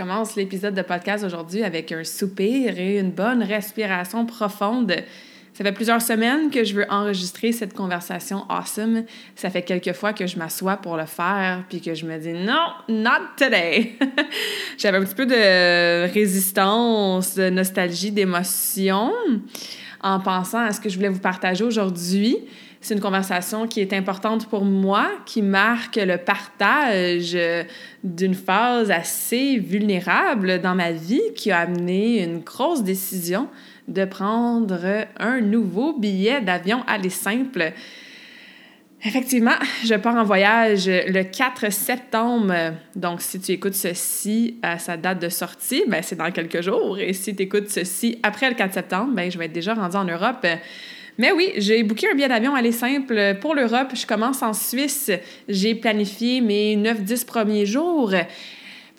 Commence l'épisode de podcast aujourd'hui avec un soupir et une bonne respiration profonde. Ça fait plusieurs semaines que je veux enregistrer cette conversation awesome. Ça fait quelques fois que je m'assois pour le faire, puis que je me dis non, not today. J'avais un petit peu de résistance, de nostalgie, d'émotion en pensant à ce que je voulais vous partager aujourd'hui. C'est une conversation qui est importante pour moi, qui marque le partage d'une phase assez vulnérable dans ma vie, qui a amené une grosse décision de prendre un nouveau billet d'avion aller simple. Effectivement, je pars en voyage le 4 septembre. Donc, si tu écoutes ceci à sa date de sortie, ben, c'est dans quelques jours. Et si tu écoutes ceci après le 4 septembre, ben, je vais être déjà rendu en Europe. Mais oui, j'ai booké un billet d'avion aller simple pour l'Europe. Je commence en Suisse. J'ai planifié mes 9-10 premiers jours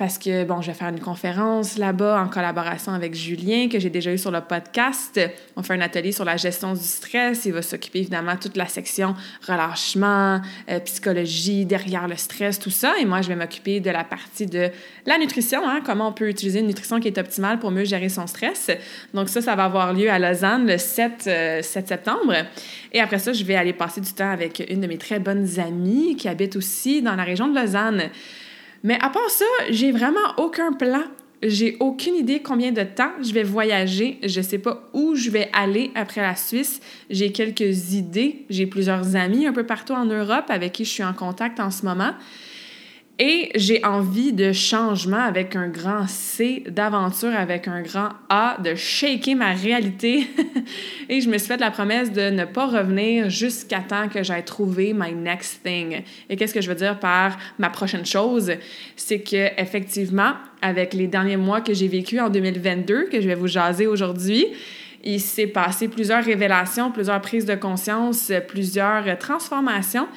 parce que, bon, je vais faire une conférence là-bas en collaboration avec Julien, que j'ai déjà eu sur le podcast. On fait un atelier sur la gestion du stress. Il va s'occuper évidemment de toute la section relâchement, euh, psychologie, derrière le stress, tout ça. Et moi, je vais m'occuper de la partie de la nutrition, hein, comment on peut utiliser une nutrition qui est optimale pour mieux gérer son stress. Donc ça, ça va avoir lieu à Lausanne le 7, 7 euh, septembre. Et après ça, je vais aller passer du temps avec une de mes très bonnes amies qui habite aussi dans la région de Lausanne. Mais à part ça, j'ai vraiment aucun plan. J'ai aucune idée combien de temps je vais voyager. Je sais pas où je vais aller après la Suisse. J'ai quelques idées. J'ai plusieurs amis un peu partout en Europe avec qui je suis en contact en ce moment. Et j'ai envie de changement avec un grand C, d'aventure avec un grand A, de shaker ma réalité. et je me suis fait la promesse de ne pas revenir jusqu'à temps que j'aille trouvé my next thing. Et qu'est-ce que je veux dire par ma prochaine chose? C'est que effectivement, avec les derniers mois que j'ai vécu en 2022, que je vais vous jaser aujourd'hui, il s'est passé plusieurs révélations, plusieurs prises de conscience, plusieurs transformations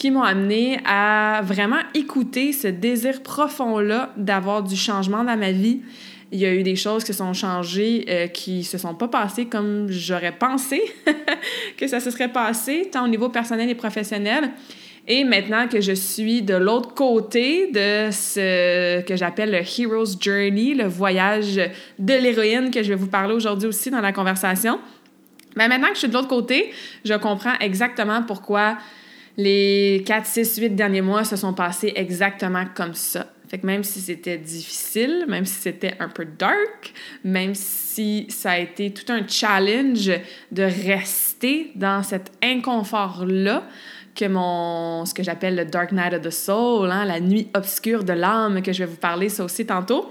qui m'ont amené à vraiment écouter ce désir profond-là d'avoir du changement dans ma vie. Il y a eu des choses qui sont changées, euh, qui se sont pas passées comme j'aurais pensé que ça se serait passé, tant au niveau personnel et professionnel. Et maintenant que je suis de l'autre côté de ce que j'appelle le Hero's Journey, le voyage de l'héroïne que je vais vous parler aujourd'hui aussi dans la conversation, mais ben, maintenant que je suis de l'autre côté, je comprends exactement pourquoi les 4, 6, 8 derniers mois se sont passés exactement comme ça. Fait que même si c'était difficile, même si c'était un peu dark, même si ça a été tout un challenge de rester dans cet inconfort-là, que mon ce que j'appelle le dark night of the soul, hein, la nuit obscure de l'âme que je vais vous parler ça aussi tantôt.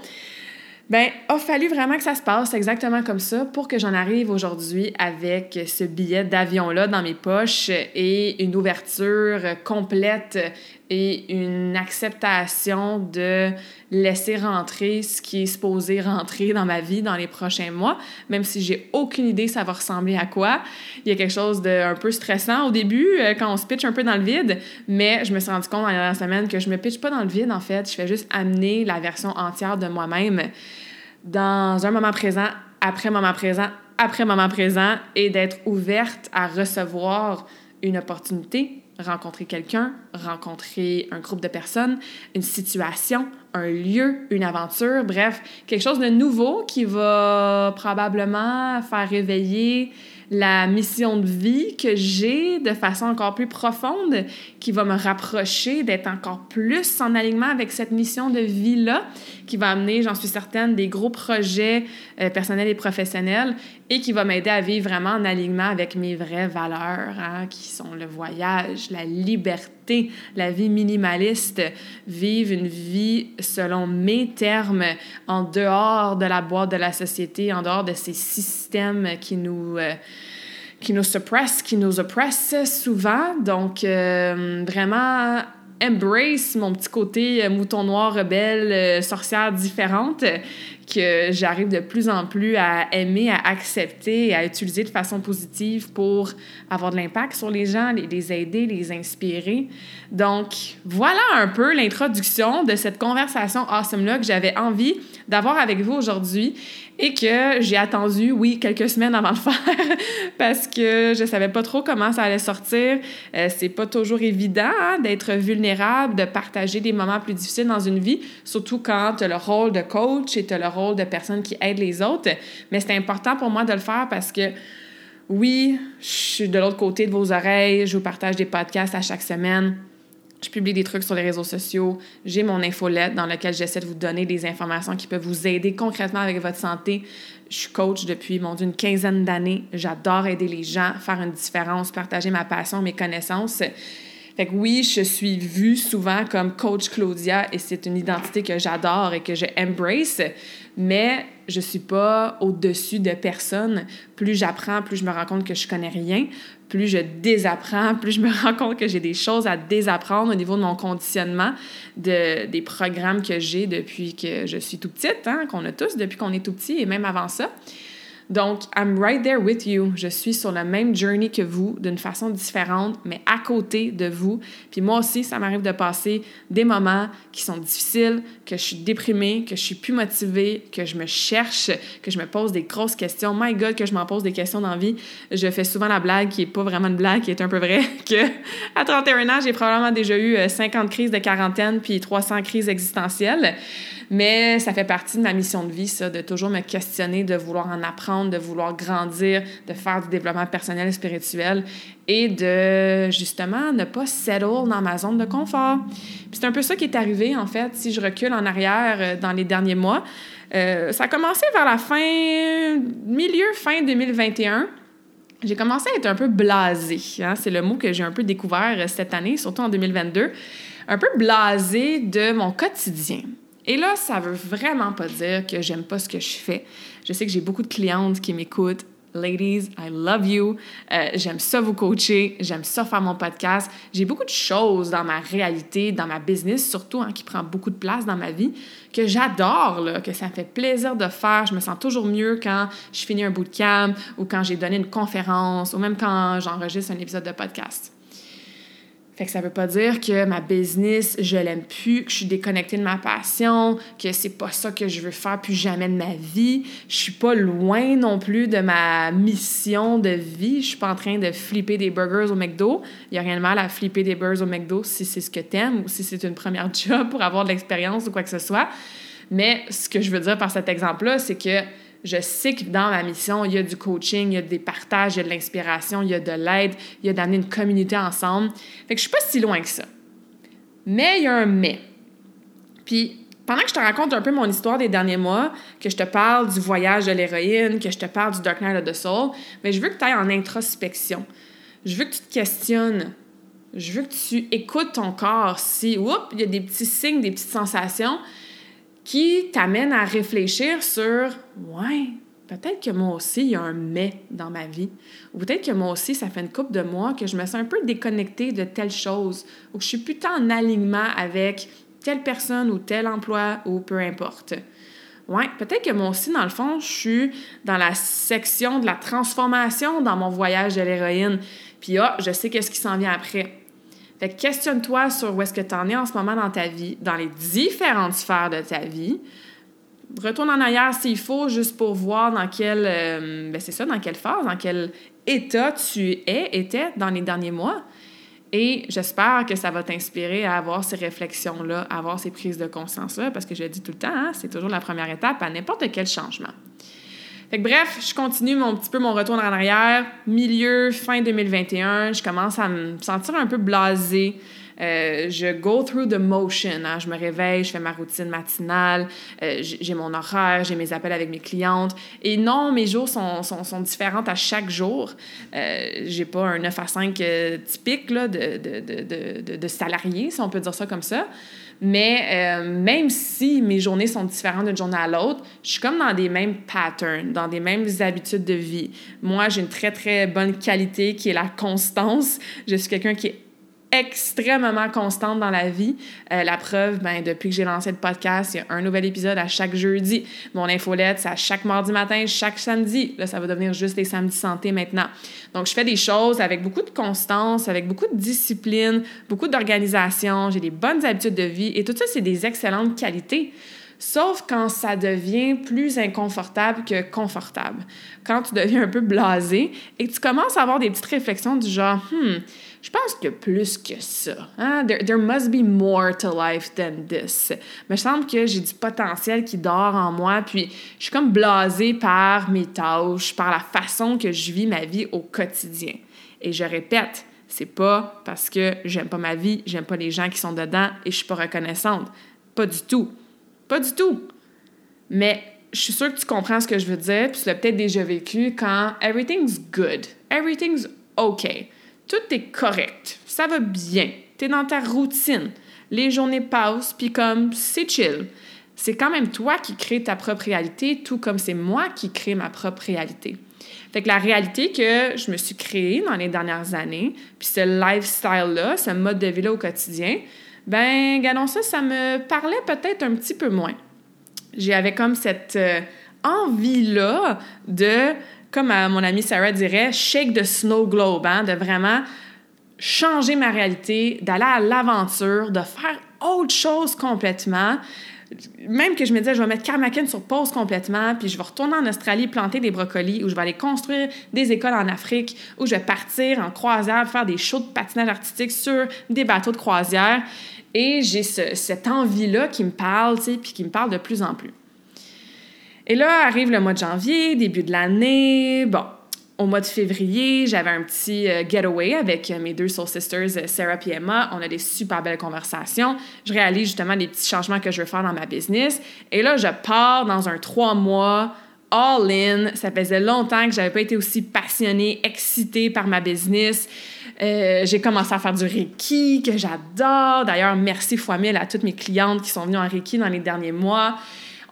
Ben, a fallu vraiment que ça se passe exactement comme ça pour que j'en arrive aujourd'hui avec ce billet d'avion-là dans mes poches et une ouverture complète et une acceptation de laisser rentrer ce qui est supposé rentrer dans ma vie dans les prochains mois, même si j'ai aucune idée ça va ressembler à quoi. Il y a quelque chose d'un peu stressant au début euh, quand on se pitch un peu dans le vide, mais je me suis rendu compte dans la dernière semaine que je me pitch pas dans le vide en fait, je fais juste amener la version entière de moi-même dans un moment présent, après moment présent, après moment présent et d'être ouverte à recevoir une opportunité, rencontrer quelqu'un, rencontrer un groupe de personnes, une situation, un lieu, une aventure, bref, quelque chose de nouveau qui va probablement faire réveiller la mission de vie que j'ai de façon encore plus profonde, qui va me rapprocher d'être encore plus en alignement avec cette mission de vie-là, qui va amener, j'en suis certaine, des gros projets euh, personnels et professionnels et qui va m'aider à vivre vraiment en alignement avec mes vraies valeurs, hein, qui sont le voyage, la liberté, la vie minimaliste, vivre une vie selon mes termes, en dehors de la boîte de la société, en dehors de ces systèmes qui nous... Euh, qui nous suppressent, qui nous oppressent souvent. Donc, euh, vraiment embrace mon petit côté euh, mouton noir rebelle, sorcière différente, que j'arrive de plus en plus à aimer, à accepter et à utiliser de façon positive pour avoir de l'impact sur les gens, les, aider, les inspirer. Donc, voilà un peu l'introduction de cette conversation awesome-là que j'avais envie d'avoir avec vous aujourd'hui et que j'ai attendu, oui, quelques semaines avant de faire parce que je savais pas trop comment ça allait sortir. Euh, c'est pas toujours évident hein, d'être vulnérable, de partager des moments plus difficiles dans une vie, surtout quand tu as le rôle de coach et tu as le rôle de personne qui aide les autres. Mais c'est important pour moi de le faire parce que oui, je suis de l'autre côté de vos oreilles, je vous partage des podcasts à chaque semaine. Je publie des trucs sur les réseaux sociaux. J'ai mon infolette dans laquelle j'essaie de vous donner des informations qui peuvent vous aider concrètement avec votre santé. Je suis coach depuis, mon Dieu, une quinzaine d'années. J'adore aider les gens, faire une différence, partager ma passion, mes connaissances. Fait que oui, je suis vue souvent comme coach Claudia et c'est une identité que j'adore et que je embrace, mais je suis pas au-dessus de personne. Plus j'apprends, plus je me rends compte que je connais rien, plus je désapprends, plus je me rends compte que j'ai des choses à désapprendre au niveau de mon conditionnement, de, des programmes que j'ai depuis que je suis tout petite, hein, qu'on a tous depuis qu'on est tout petit et même avant ça. Donc, I'm right there with you. Je suis sur la même journey que vous, d'une façon différente, mais à côté de vous. Puis moi aussi, ça m'arrive de passer des moments qui sont difficiles, que je suis déprimée, que je suis plus motivée, que je me cherche, que je me pose des grosses questions. My God, que je m'en pose des questions dans la vie. Je fais souvent la blague qui est pas vraiment une blague, qui est un peu vraie, que à 31 ans, j'ai probablement déjà eu 50 euh, crises de quarantaine puis 300 crises existentielles. Mais ça fait partie de ma mission de vie, ça, de toujours me questionner, de vouloir en apprendre, de vouloir grandir, de faire du développement personnel et spirituel et de justement ne pas settle dans ma zone de confort. c'est un peu ça qui est arrivé, en fait, si je recule en arrière euh, dans les derniers mois. Euh, ça a commencé vers la fin, milieu, fin 2021 j'ai commencé à être un peu blasée. Hein? C'est le mot que j'ai un peu découvert euh, cette année, surtout en 2022. Un peu blasée de mon quotidien. Et là, ça veut vraiment pas dire que j'aime pas ce que je fais. Je sais que j'ai beaucoup de clientes qui m'écoutent. Ladies, I love you. Euh, j'aime ça vous coacher. J'aime ça faire mon podcast. J'ai beaucoup de choses dans ma réalité, dans ma business, surtout, hein, qui prend beaucoup de place dans ma vie, que j'adore, que ça fait plaisir de faire. Je me sens toujours mieux quand je finis un bootcamp ou quand j'ai donné une conférence ou même quand j'enregistre un épisode de podcast. Fait que ça veut pas dire que ma business, je l'aime plus, que je suis déconnectée de ma passion, que c'est pas ça que je veux faire plus jamais de ma vie. Je suis pas loin non plus de ma mission de vie. Je suis pas en train de flipper des burgers au McDo. Il y a rien de mal à flipper des burgers au McDo si c'est ce que t'aimes ou si c'est une première job pour avoir de l'expérience ou quoi que ce soit. Mais ce que je veux dire par cet exemple-là, c'est que je sais que dans ma mission, il y a du coaching, il y a des partages, il y a de l'inspiration, il y a de l'aide, il y a d'amener une communauté ensemble. Fait que je suis pas si loin que ça. Mais il y a un mais. Puis, pendant que je te raconte un peu mon histoire des derniers mois, que je te parle du voyage de l'héroïne, que je te parle du Dark Night of the Soul, mais je veux que tu ailles en introspection. Je veux que tu te questionnes. Je veux que tu écoutes ton corps si, oups, il y a des petits signes, des petites sensations qui t'amène à réfléchir sur Ouais, peut-être que moi aussi, il y a un mais dans ma vie. Ou peut-être que moi aussi, ça fait une couple de mois que je me sens un peu déconnectée de telle chose, ou que je suis plutôt en alignement avec telle personne ou tel emploi, ou peu importe. Ouais, peut-être que moi aussi, dans le fond, je suis dans la section de la transformation dans mon voyage de l'héroïne. Puis, ah, je sais qu'est-ce qui s'en vient après. Questionne-toi sur où est-ce que tu en es en ce moment dans ta vie, dans les différentes sphères de ta vie. Retourne en arrière s'il faut, juste pour voir dans quelle, euh, ben c'est ça, dans quelle phase, dans quel état tu es, étais dans les derniers mois. Et j'espère que ça va t'inspirer à avoir ces réflexions-là, à avoir ces prises de conscience-là, parce que je le dis tout le temps, hein, c'est toujours la première étape à n'importe quel changement. Bref, je continue mon petit peu mon retour en arrière. Milieu, fin 2021, je commence à me sentir un peu blasée. Euh, je go through the motion. Hein. Je me réveille, je fais ma routine matinale, euh, j'ai mon horaire, j'ai mes appels avec mes clientes. Et non, mes jours sont, sont, sont différents à chaque jour. Euh, j'ai pas un 9 à 5 euh, typique de, de, de, de salarié, si on peut dire ça comme ça. Mais euh, même si mes journées sont différentes d'une journée à l'autre, je suis comme dans des mêmes patterns, dans des mêmes habitudes de vie. Moi, j'ai une très, très bonne qualité qui est la constance. Je suis quelqu'un qui est extrêmement constante dans la vie. Euh, la preuve, ben, depuis que j'ai lancé le podcast, il y a un nouvel épisode à chaque jeudi. Mon infolette, c'est à chaque mardi matin, chaque samedi. Là, ça va devenir juste les samedis santé maintenant. Donc, je fais des choses avec beaucoup de constance, avec beaucoup de discipline, beaucoup d'organisation. J'ai des bonnes habitudes de vie et tout ça, c'est des excellentes qualités. Sauf quand ça devient plus inconfortable que confortable. Quand tu deviens un peu blasé et que tu commences à avoir des petites réflexions du genre, hmm, je pense que plus que ça. Hein? There, must be more to life than this. Mais je semble que j'ai du potentiel qui dort en moi, puis je suis comme blasée par mes tâches, par la façon que je vis ma vie au quotidien. Et je répète, c'est pas parce que j'aime pas ma vie, j'aime pas les gens qui sont dedans et je suis pas reconnaissante. Pas du tout. Pas du tout. Mais je suis sûre que tu comprends ce que je veux dire, puis tu l'as peut-être déjà vécu quand everything's good, everything's okay tout est correct, ça va bien, tu es dans ta routine, les journées passent, puis comme c'est chill. C'est quand même toi qui crée ta propre réalité, tout comme c'est moi qui crée ma propre réalité. Fait que la réalité que je me suis créée dans les dernières années, puis ce lifestyle-là, ce mode de vie-là au quotidien, ben, regardons ça, ça me parlait peut-être un petit peu moins. J'avais comme cette euh, envie-là de comme mon amie Sarah dirait, shake the snow globe, hein, de vraiment changer ma réalité, d'aller à l'aventure, de faire autre chose complètement. Même que je me disais, je vais mettre Carmackin sur pause complètement, puis je vais retourner en Australie planter des brocolis, ou je vais aller construire des écoles en Afrique, ou je vais partir en croisière, faire des shows de patinage artistique sur des bateaux de croisière. Et j'ai cette envie-là qui me parle, tu sais, puis qui me parle de plus en plus. Et là arrive le mois de janvier, début de l'année. Bon, au mois de février, j'avais un petit euh, getaway avec euh, mes deux soul sisters, euh, Sarah et Emma. On a des super belles conversations. Je réalise justement les petits changements que je veux faire dans ma business. Et là, je pars dans un trois mois all in. Ça faisait longtemps que j'avais pas été aussi passionnée, excitée par ma business. j'ai commencé à faire du Reiki, que j'adore. D'ailleurs, merci fois mille à toutes mes clientes qui sont venues en Reiki dans les derniers mois.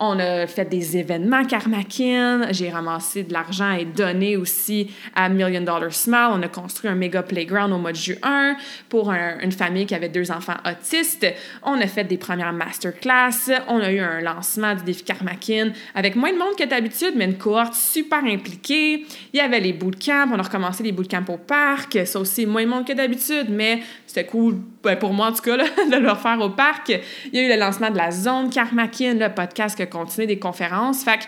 On a fait des événements Karmakin. J'ai ramassé de l'argent et donné aussi à Million Dollar Smile. On a construit un méga playground au mois de juin pour une famille qui avait deux enfants autistes. On a fait des premières masterclass. On a eu un lancement du défi Karmakin avec moins de monde que d'habitude, mais une cohorte super impliquée. Il y avait les bootcamps. On a recommencé les bootcamps au parc. Ça aussi, moins de monde que d'habitude, mais c'était cool, ben, pour moi en tout cas, de le faire au parc. Il y a eu le lancement de la zone Karmakin, le podcast qui a des conférences. Fait que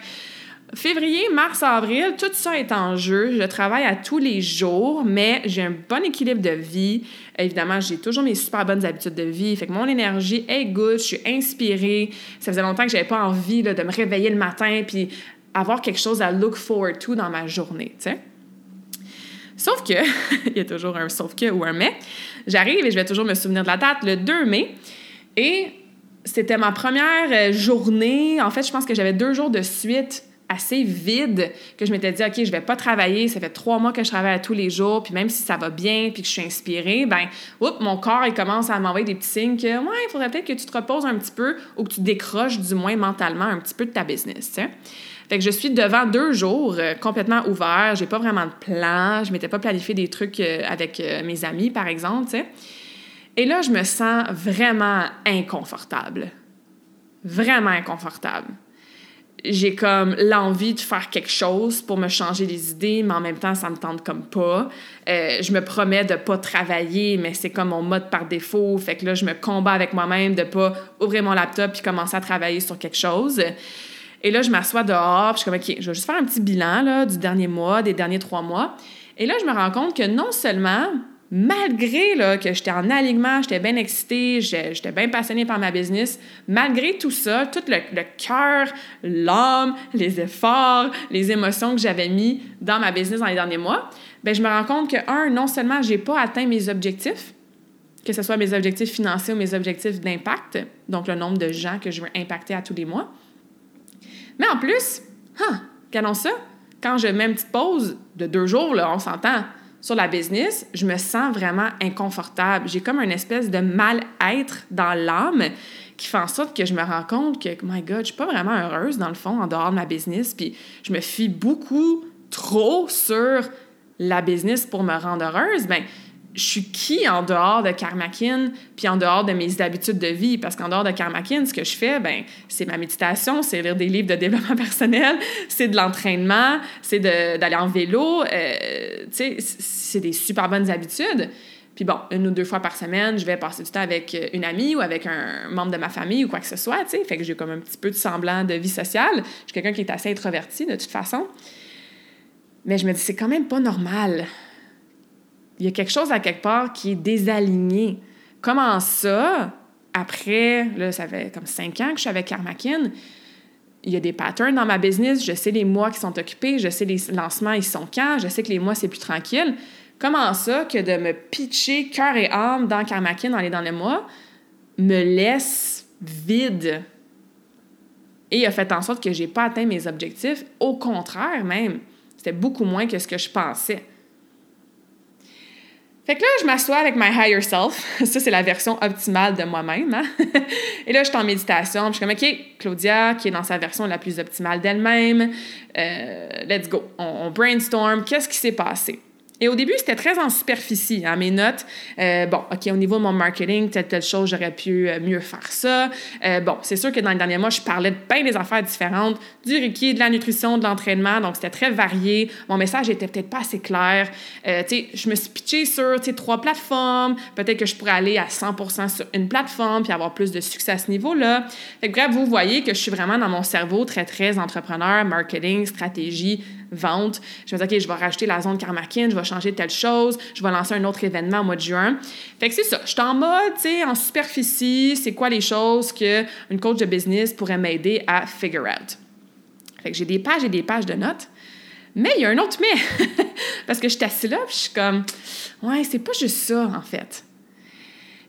février, mars, avril, tout ça est en jeu. Je travaille à tous les jours, mais j'ai un bon équilibre de vie. Évidemment, j'ai toujours mes super bonnes habitudes de vie. Fait que mon énergie est good, je suis inspirée. Ça faisait longtemps que j'avais pas envie de me réveiller le matin puis avoir quelque chose à look forward to dans ma journée, tu. Sauf que, il y a toujours un sauf que ou un mais, j'arrive et je vais toujours me souvenir de la date, le 2 mai, et c'était ma première euh, journée. En fait, je pense que j'avais deux jours de suite assez vide que je m'étais dit, OK, je vais pas travailler. Ça fait trois mois que je travaille à tous les jours. Puis même si ça va bien puis que je suis inspirée, ben, oups, mon corps, il commence à m'envoyer des petits signes que, ouais, il faudrait peut-être que tu te reposes un petit peu ou que tu décroches du moins mentalement un petit peu de ta business. Fait que je suis devant deux jours euh, complètement ouverts. J'ai pas vraiment de plan. Je m'étais pas planifié des trucs euh, avec euh, mes amis, par exemple, tu sais. Et là, je me sens vraiment inconfortable. Vraiment inconfortable. J'ai comme l'envie de faire quelque chose pour me changer les idées, mais en même temps, ça me tente comme pas. je me promets de pas travailler, mais c'est comme mon mode par défaut. Fait que là, je me combats avec moi-même de pas ouvrir mon laptop puis commencer à travailler sur quelque chose. Et là, je m'assois dehors, je suis comme, OK, je vais juste faire un petit bilan là, du dernier mois, des derniers trois mois. Et là, je me rends compte que non seulement malgré là, que j'étais en alignement, j'étais bien excitée, j'étais bien passionnée par ma business, malgré tout ça, tout le, cœur, l'âme, les efforts, les émotions que j'avais mis dans ma business dans les derniers mois, ben je me rends compte que, un, non seulement j'ai pas atteint mes objectifs, que ce soit mes objectifs financiers ou mes objectifs d'impact, donc le nombre de gens que je veux impacter à tous les mois, mais en plus, hein, regardons ça, quand je mets une petite pause de deux jours, là, on s'entend, sur la business, je me sens vraiment inconfortable. J'ai comme une espèce de mal-être dans l'âme qui fait en sorte que je me rends compte que, my God, je suis pas vraiment heureuse dans le fond en dehors de ma business. Puis je me fie beaucoup trop sur la business pour me rendre heureuse. Ben, je suis qui en dehors de Karmakin, puis en dehors de mes habitudes de vie? Parce qu'en dehors de Karmakin, ce que je fais, ben, c'est ma méditation, c'est lire des livres de développement personnel, c'est de l'entraînement, c'est d'aller en vélo. Euh, c'est des super bonnes habitudes. Puis bon, une ou deux fois par semaine, je vais passer du temps avec une amie ou avec un membre de ma famille ou quoi que ce soit, tu sais. Fait que j'ai comme un petit peu de semblant de vie sociale. Je suis quelqu'un qui est assez introverti de toute façon. Mais je me dis, c'est quand même pas normal il y a quelque chose à quelque part qui est désaligné. Comment ça, après, là, ça fait comme cinq ans que je suis avec Karmakin, il y a des patterns dans ma business, je sais les mois qui sont occupés, je sais les lancements, ils sont quand, je sais que les mois, c'est plus tranquille. Comment ça que de me pitcher cœur et âme dans Karmakin dans les mois me laisse vide? Et a fait en sorte que j'ai pas atteint mes objectifs. Au contraire, même, c'était beaucoup moins que ce que je pensais. Fait que là, je m'assois avec my higher self. Ça, c'est la version optimale de moi-même. Hein. Et là, je suis en méditation. je suis comme, OK, Claudia, qui est dans sa version la plus optimale d'elle-même, euh, let's go. on brainstorm. Qu'est-ce qui s'est passé? Et au début, c'était très en superficie, hein, mes notes. Euh, bon, OK, au niveau de mon marketing, telle, telle chose, j'aurais pu euh, mieux faire ça. Euh, bon, c'est sûr que dans les derniers mois, je parlais de plein des affaires différentes, du Reiki, de la nutrition, de l'entraînement, donc c'était très varié. Mon message était peut-être pas assez clair. tu sais, je me suis pitchée sur, trois plateformes. Peut-être que je pourrais aller à 100% sur une plateforme puis avoir plus de succès à ce niveau-là. Fait que bref, vous voyez que je suis vraiment dans mon cerveau très, très entrepreneur, marketing, stratégie, vente. Je me dis, OK, je vais rajouter la zone Karmakin, je vais changer telle chose, je vais lancer un autre événement au mois de juin. Fait que c'est ça. Je suis en mode, tu sais, en superficie, c'est quoi les choses qu'une coach de business pourrait m'aider à figure out? Fait que j'ai des pages et des pages de notes. Mais il y a un autre mais. Parce que je suis assise là, puis je suis comme, ouais, c'est pas juste ça, en fait.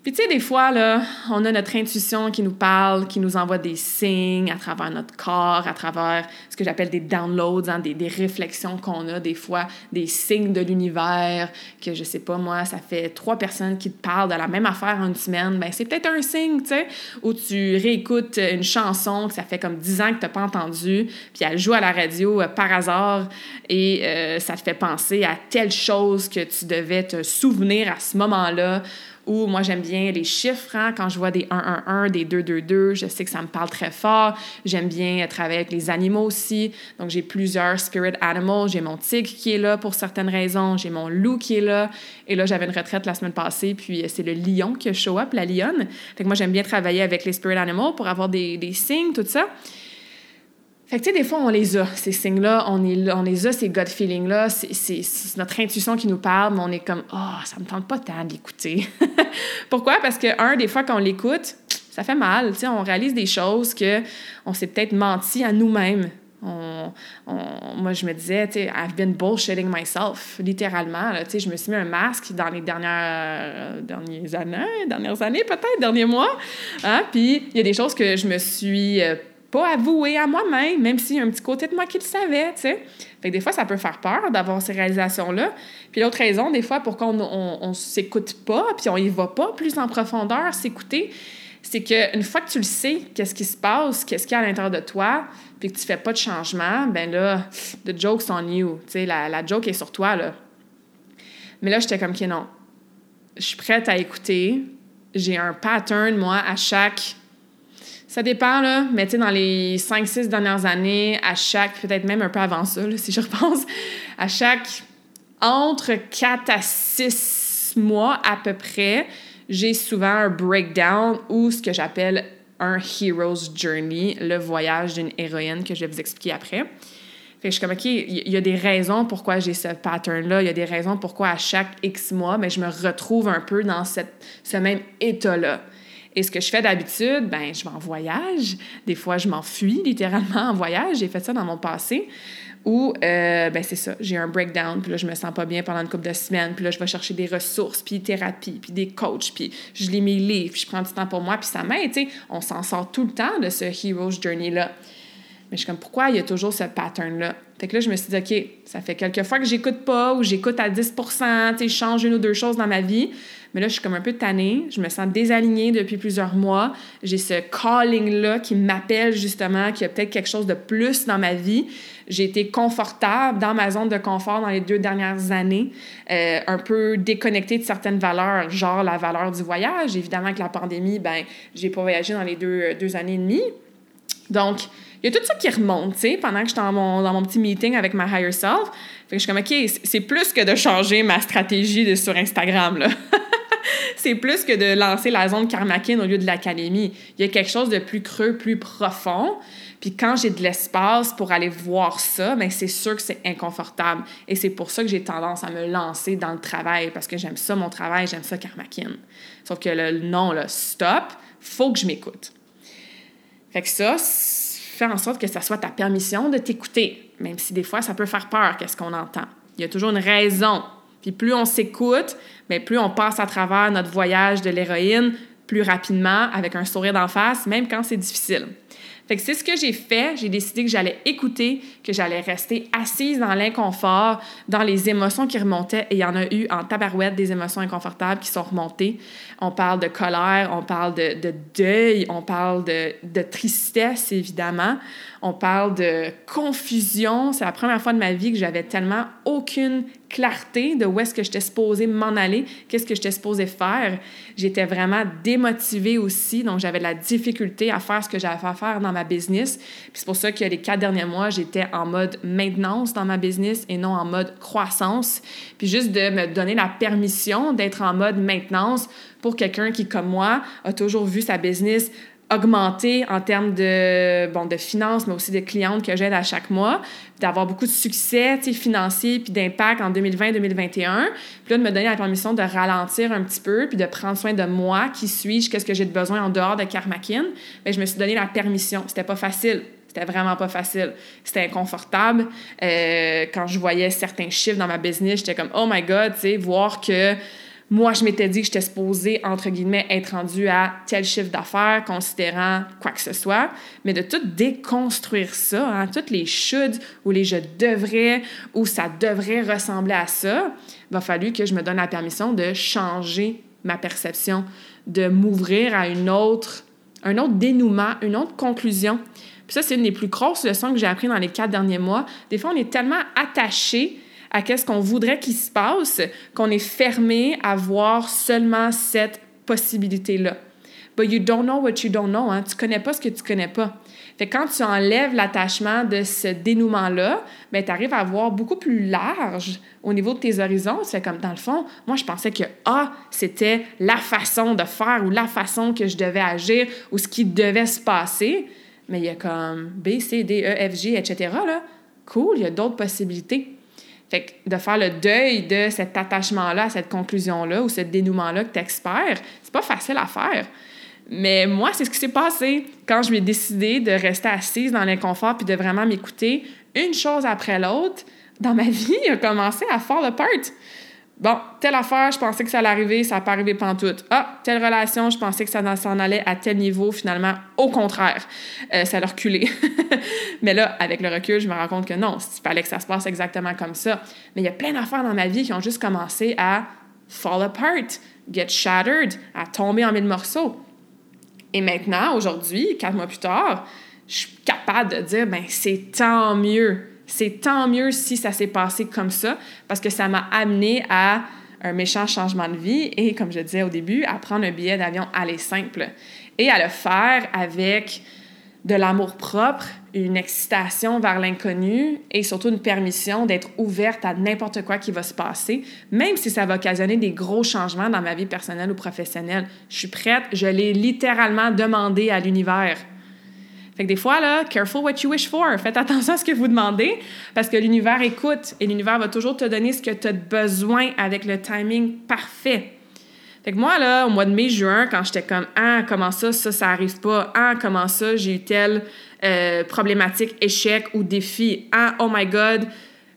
Puis tu sais, des fois, là, on a notre intuition qui nous parle, qui nous envoie des signes à travers notre corps, à travers ce que j'appelle des downloads, hein, des, réflexions qu'on a, des fois, des signes de l'univers, que je sais pas, moi, ça fait trois personnes qui te parlent de la même affaire en une semaine, ben c'est peut-être un signe, tu sais, où tu réécoutes une chanson que ça fait comme dix ans que tu pas entendu, puis elle joue à la radio euh, par hasard, et euh, ça te fait penser à telle chose que tu devais te souvenir à ce moment-là, moi, j'aime bien les chiffres. Hein. Quand je vois des 111, des 222, je sais que ça me parle très fort. J'aime bien travailler avec les animaux aussi. Donc, j'ai plusieurs spirit animals. J'ai mon tigre qui est là pour certaines raisons. J'ai mon loup qui est là. Et là, j'avais une retraite la semaine passée, puis c'est le lion qui show up, la lionne. Fait que moi, j'aime bien travailler avec les spirit animals pour avoir des, des signes, tout ça. Fait que, tu sais, des fois, on les a, ces signes-là, on, on les a, ces gut feelings-là, c'est notre intuition qui nous parle, mais on est comme, oh, ça me tente pas tant d'écouter. Pourquoi? Parce que, un, des fois, quand on l'écoute, ça fait mal, tu sais, on réalise des choses que on s'est peut-être menti à nous-mêmes. On, moi, je me disais, tu sais, I've been bullshitting myself, littéralement. Tu sais, je me suis mis un masque dans les dernières, dernières années, dernières années peut-être, derniers mois. Hein? Puis, il y a des choses que je me suis euh, pas avoué à moi-même, même s'il y a un petit côté de moi qui le savait, tu. Fait que des fois, ça peut faire peur d'avoir ces réalisations-là. Puis l'autre raison, des fois, pour qu'on on, on, s'écoute pas, puis on y va pas plus en profondeur, s'écouter, c'est qu'une fois que tu le sais, qu'est-ce qui se passe, qu'est-ce qu'il y a à l'intérieur de toi, puis que tu fais pas de changement, ben là, the joke's on you. Tu la joke est sur toi, là. Mais là, j'étais comme, OK, non. Je suis prête à écouter. J'ai un pattern, moi, à chaque ça dépend, là, mais tu sais, dans les 5-6 dernières années, à chaque, peut-être même un peu avant ça, si je repense, à chaque, entre 4 à 6 mois à peu près, j'ai souvent un breakdown ou ce que j'appelle un hero's journey, le voyage d'une héroïne que je vais vous expliquer après. Fait que je suis comme, OK, il y a des raisons pourquoi j'ai ce pattern-là, il y a des raisons pourquoi à chaque X mois, mais ben, je me retrouve un peu dans cette, ce même état-là. Et ce que je fais d'habitude, ben je vais en voyage. Des fois, je m'enfuis littéralement en voyage. J'ai fait ça dans mon passé. Ou, euh, ben c'est ça, j'ai un breakdown, puis là, je me sens pas bien pendant une couple de semaines, puis là, je vais chercher des ressources, puis thérapie, puis des coachs, puis je lis mes livres, puis je prends du temps pour moi, puis ça m'aide, tu sais. On s'en sort tout le temps de ce hero's journey-là. Mais je suis comme, pourquoi il y a toujours ce pattern-là? Fait que là, je me suis dit, OK, ça fait quelques fois que j'écoute pas ou j'écoute à 10% tu sais, je change une ou deux choses dans ma vie. Mais là, je suis comme un peu tannée. Je me sens désalignée depuis plusieurs mois. J'ai ce calling-là qui m'appelle justement, qu'il y a peut-être quelque chose de plus dans ma vie. J'ai été confortable dans ma zone de confort dans les deux dernières années, euh, un peu déconnectée de certaines valeurs, genre la valeur du voyage. Évidemment, avec la pandémie, ben, j'ai pas voyagé dans les deux, deux années et demie. Donc, il y a tout ça qui remonte, tu sais, pendant que j'étais dans mon, dans mon petit meeting avec ma higher self. Fait que je suis comme, OK, c'est plus que de changer ma stratégie de, sur Instagram, là. c'est plus que de lancer la zone karmakin au lieu de l'académie. Il y a quelque chose de plus creux, plus profond. Puis quand j'ai de l'espace pour aller voir ça, bien, c'est sûr que c'est inconfortable. Et c'est pour ça que j'ai tendance à me lancer dans le travail, parce que j'aime ça, mon travail, j'aime ça, karmakin. Sauf que le non, là, stop, faut que je m'écoute. Fait que ça, fait en sorte que ça soit ta permission de t'écouter, même si des fois ça peut faire peur, qu'est-ce qu'on entend. Il y a toujours une raison. Puis plus on s'écoute, mais plus on passe à travers notre voyage de l'héroïne plus rapidement, avec un sourire d'en face, même quand c'est difficile. C'est ce que j'ai fait. J'ai décidé que j'allais écouter, que j'allais rester assise dans l'inconfort, dans les émotions qui remontaient. Et il y en a eu en tabarouette des émotions inconfortables qui sont remontées. On parle de colère, on parle de, de deuil, on parle de, de tristesse, évidemment. On parle de confusion. C'est la première fois de ma vie que j'avais tellement aucune clarté de où est-ce que j'étais supposée m'en aller, qu'est-ce que j'étais supposée faire. J'étais vraiment démotivée aussi, donc j'avais de la difficulté à faire ce que j'avais à faire dans ma business. Puis c'est pour ça que les quatre derniers mois, j'étais en mode maintenance dans ma business et non en mode croissance. Puis juste de me donner la permission d'être en mode maintenance pour quelqu'un qui, comme moi, a toujours vu sa business augmenter en termes de, bon, de finances, mais aussi de clientes que j'aide à chaque mois, d'avoir beaucoup de succès financier puis d'impact en 2020-2021. Puis là, de me donner la permission de ralentir un petit peu puis de prendre soin de moi, qui suis-je, qu'est-ce que j'ai de besoin en dehors de Karmakin. Bien, je me suis donné la permission. C'était pas facile. C'était vraiment pas facile. C'était inconfortable. Euh, quand je voyais certains chiffres dans ma business, j'étais comme, oh my God, tu sais, voir que moi, je m'étais dit que j'étais supposée, entre guillemets, être rendue à tel chiffre d'affaires, considérant quoi que ce soit, mais de tout déconstruire ça, hein, toutes les shoulds ou les je devrais ou ça devrait ressembler à ça, il va fallu que je me donne la permission de changer ma perception, de m'ouvrir à une autre, un autre dénouement, une autre conclusion. Puis ça, c'est une des plus grosses leçons que j'ai appris dans les quatre derniers mois. Des fois, on est tellement attaché à qu'est-ce qu'on voudrait qu'il se passe, qu'on est fermé à voir seulement cette possibilité-là. But you don't know what you don't know. Hein? Tu connais pas ce que tu connais pas. Fait quand tu enlèves l'attachement de ce dénouement-là, ben, tu arrives à voir beaucoup plus large au niveau de tes horizons. C'est comme, dans le fond, moi, je pensais que A, c'était la façon de faire ou la façon que je devais agir ou ce qui devait se passer. Mais il y a comme B, C, D, E, F, G, etc. Là. Cool, il y a d'autres possibilités. Fait que de faire le deuil de cet attachement-là, cette conclusion-là ou ce dénouement-là que tu c'est pas facile à faire. Mais moi, c'est ce qui s'est passé quand je ai décidé de rester assise dans l'inconfort puis de vraiment m'écouter une chose après l'autre. Dans ma vie, a commencé à fall apart. Bon, telle affaire, je pensais que ça allait arriver, ça n'a pas arrivé pantoute. Ah, telle relation, je pensais que ça s'en allait à tel niveau, finalement, au contraire, euh, ça a reculé. Mais là, avec le recul, je me rends compte que non, il fallait que ça se passe exactement comme ça. Mais il y a plein d'affaires dans ma vie qui ont juste commencé à fall apart, get shattered, à tomber en mille morceaux. Et maintenant, aujourd'hui, quatre mois plus tard, je suis capable de dire, ben c'est tant mieux c'est tant mieux si ça s'est passé comme ça, parce que ça m'a amené à un méchant changement de vie et, comme je disais au début, à prendre un billet d'avion aller simple et à le faire avec de l'amour propre, une excitation vers l'inconnu et surtout une permission d'être ouverte à n'importe quoi qui va se passer, même si ça va occasionner des gros changements dans ma vie personnelle ou professionnelle. Je suis prête, je l'ai littéralement demandé à l'univers. Fait que des fois, là, careful what you wish for. Faites attention à ce que vous demandez parce que l'univers écoute et l'univers va toujours te donner ce que tu as besoin avec le timing parfait. Fait que moi, là, au mois de mai, juin, quand j'étais comme Ah, comment ça, ça, ça arrive pas? Ah, comment ça, j'ai eu telle euh, problématique, échec ou défi? Ah, oh my God,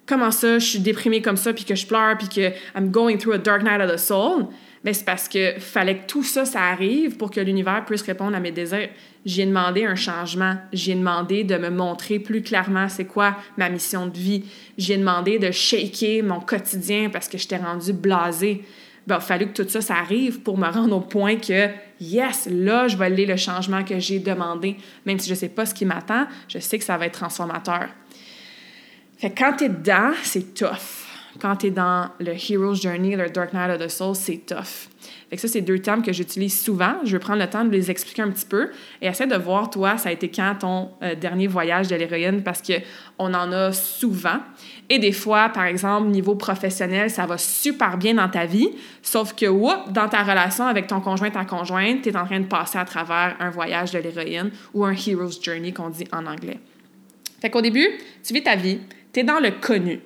comment ça, je suis déprimée comme ça, puis que je pleure, puis que I'm going through a dark night of the soul. Mais c'est parce que fallait que tout ça, ça arrive pour que l'univers puisse répondre à mes désirs. J'ai demandé un changement. J'ai demandé de me montrer plus clairement c'est quoi ma mission de vie. J'ai demandé de shaker mon quotidien parce que j'étais rendue blasée. Ben, il a fallu que tout ça, ça arrive pour me rendre au point que, yes, là, je vais aller le changement que j'ai demandé. Même si je ne sais pas ce qui m'attend, je sais que ça va être transformateur. Fait que quand tu es dedans, c'est tough quand tu es dans le Hero's Journey, le Dark Night of the Soul, c'est tough. Fait que ça, c'est deux termes que j'utilise souvent. Je vais prendre le temps de les expliquer un petit peu et essaie de voir, toi, ça a été quand ton euh, dernier voyage de l'héroïne? Parce qu'on en a souvent. Et des fois, par exemple, niveau professionnel, ça va super bien dans ta vie, sauf que, whoop, dans ta relation avec ton conjoint, ta conjointe, tu es en train de passer à travers un voyage de l'héroïne ou un Hero's Journey qu'on dit en anglais. Fait qu'au début, tu vis ta vie, tu es dans le connu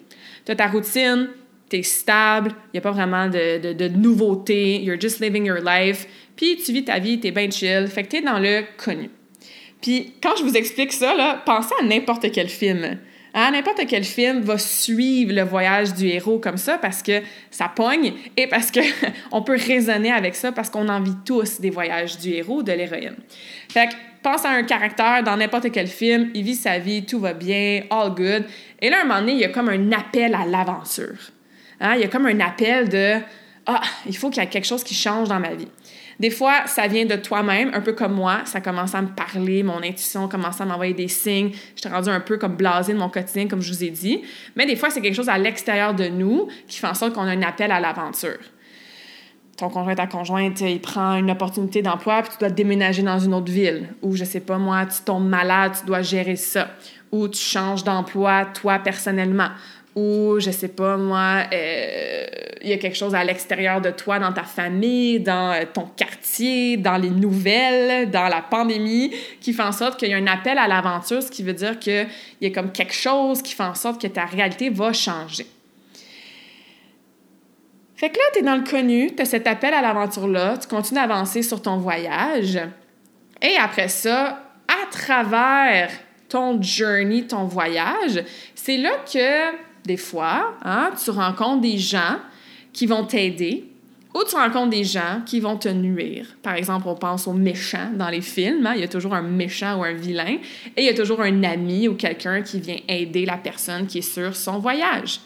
tu as ta routine, tu es stable, il n'y a pas vraiment de, de, nouveautés, you're just living your life, puis tu vis ta vie, tu es bien chill, fait que tu es dans le connu. Puis quand je vous explique ça, là, pensez à n'importe quel film. Hein? N'importe quel film va suivre le voyage du héros comme ça parce que ça pogne et parce qu'on peut raisonner avec ça parce qu'on en vit tous des voyages du héros, de l'héroïne. Fait que pense à un caractère dans n'importe quel film, il vit sa vie, tout va bien, all good. Et là, un moment donné, il y a comme un appel à l'aventure. Hein? Il y a comme un appel de Ah, il faut qu'il y ait quelque chose qui change dans ma vie. Des fois, ça vient de toi-même, un peu comme moi. Ça commence à me parler, mon intuition commence à m'envoyer des signes. Je t'ai rendu un peu comme blasé de mon quotidien, comme je vous ai dit. Mais des fois, c'est quelque chose à l'extérieur de nous qui fait en sorte qu'on a un appel à l'aventure ton conjoint, ta conjointe, il prend une opportunité d'emploi, puis tu dois déménager dans une autre ville. Ou, je sais pas moi, tu tombes malade, tu dois gérer ça. Ou tu changes d'emploi, toi, personnellement. Ou, je sais pas moi, euh, il y a quelque chose à l'extérieur de toi, dans ta famille, dans euh, ton quartier, dans les nouvelles, dans la pandémie, qui fait en sorte qu'il y a un appel à l'aventure, ce qui veut dire qu'il y a comme quelque chose qui fait en sorte que ta réalité va changer. Fait que là, tu es dans le connu, tu as cet appel à l'aventure-là, tu continues d'avancer sur ton voyage. Et après ça, à travers ton journey, ton voyage, c'est là que des fois, hein, tu rencontres des gens qui vont t'aider ou tu rencontres des gens qui vont te nuire. Par exemple, on pense aux méchants dans les films. Hein. Il y a toujours un méchant ou un vilain et il y a toujours un ami ou quelqu'un qui vient aider la personne qui est sur son voyage.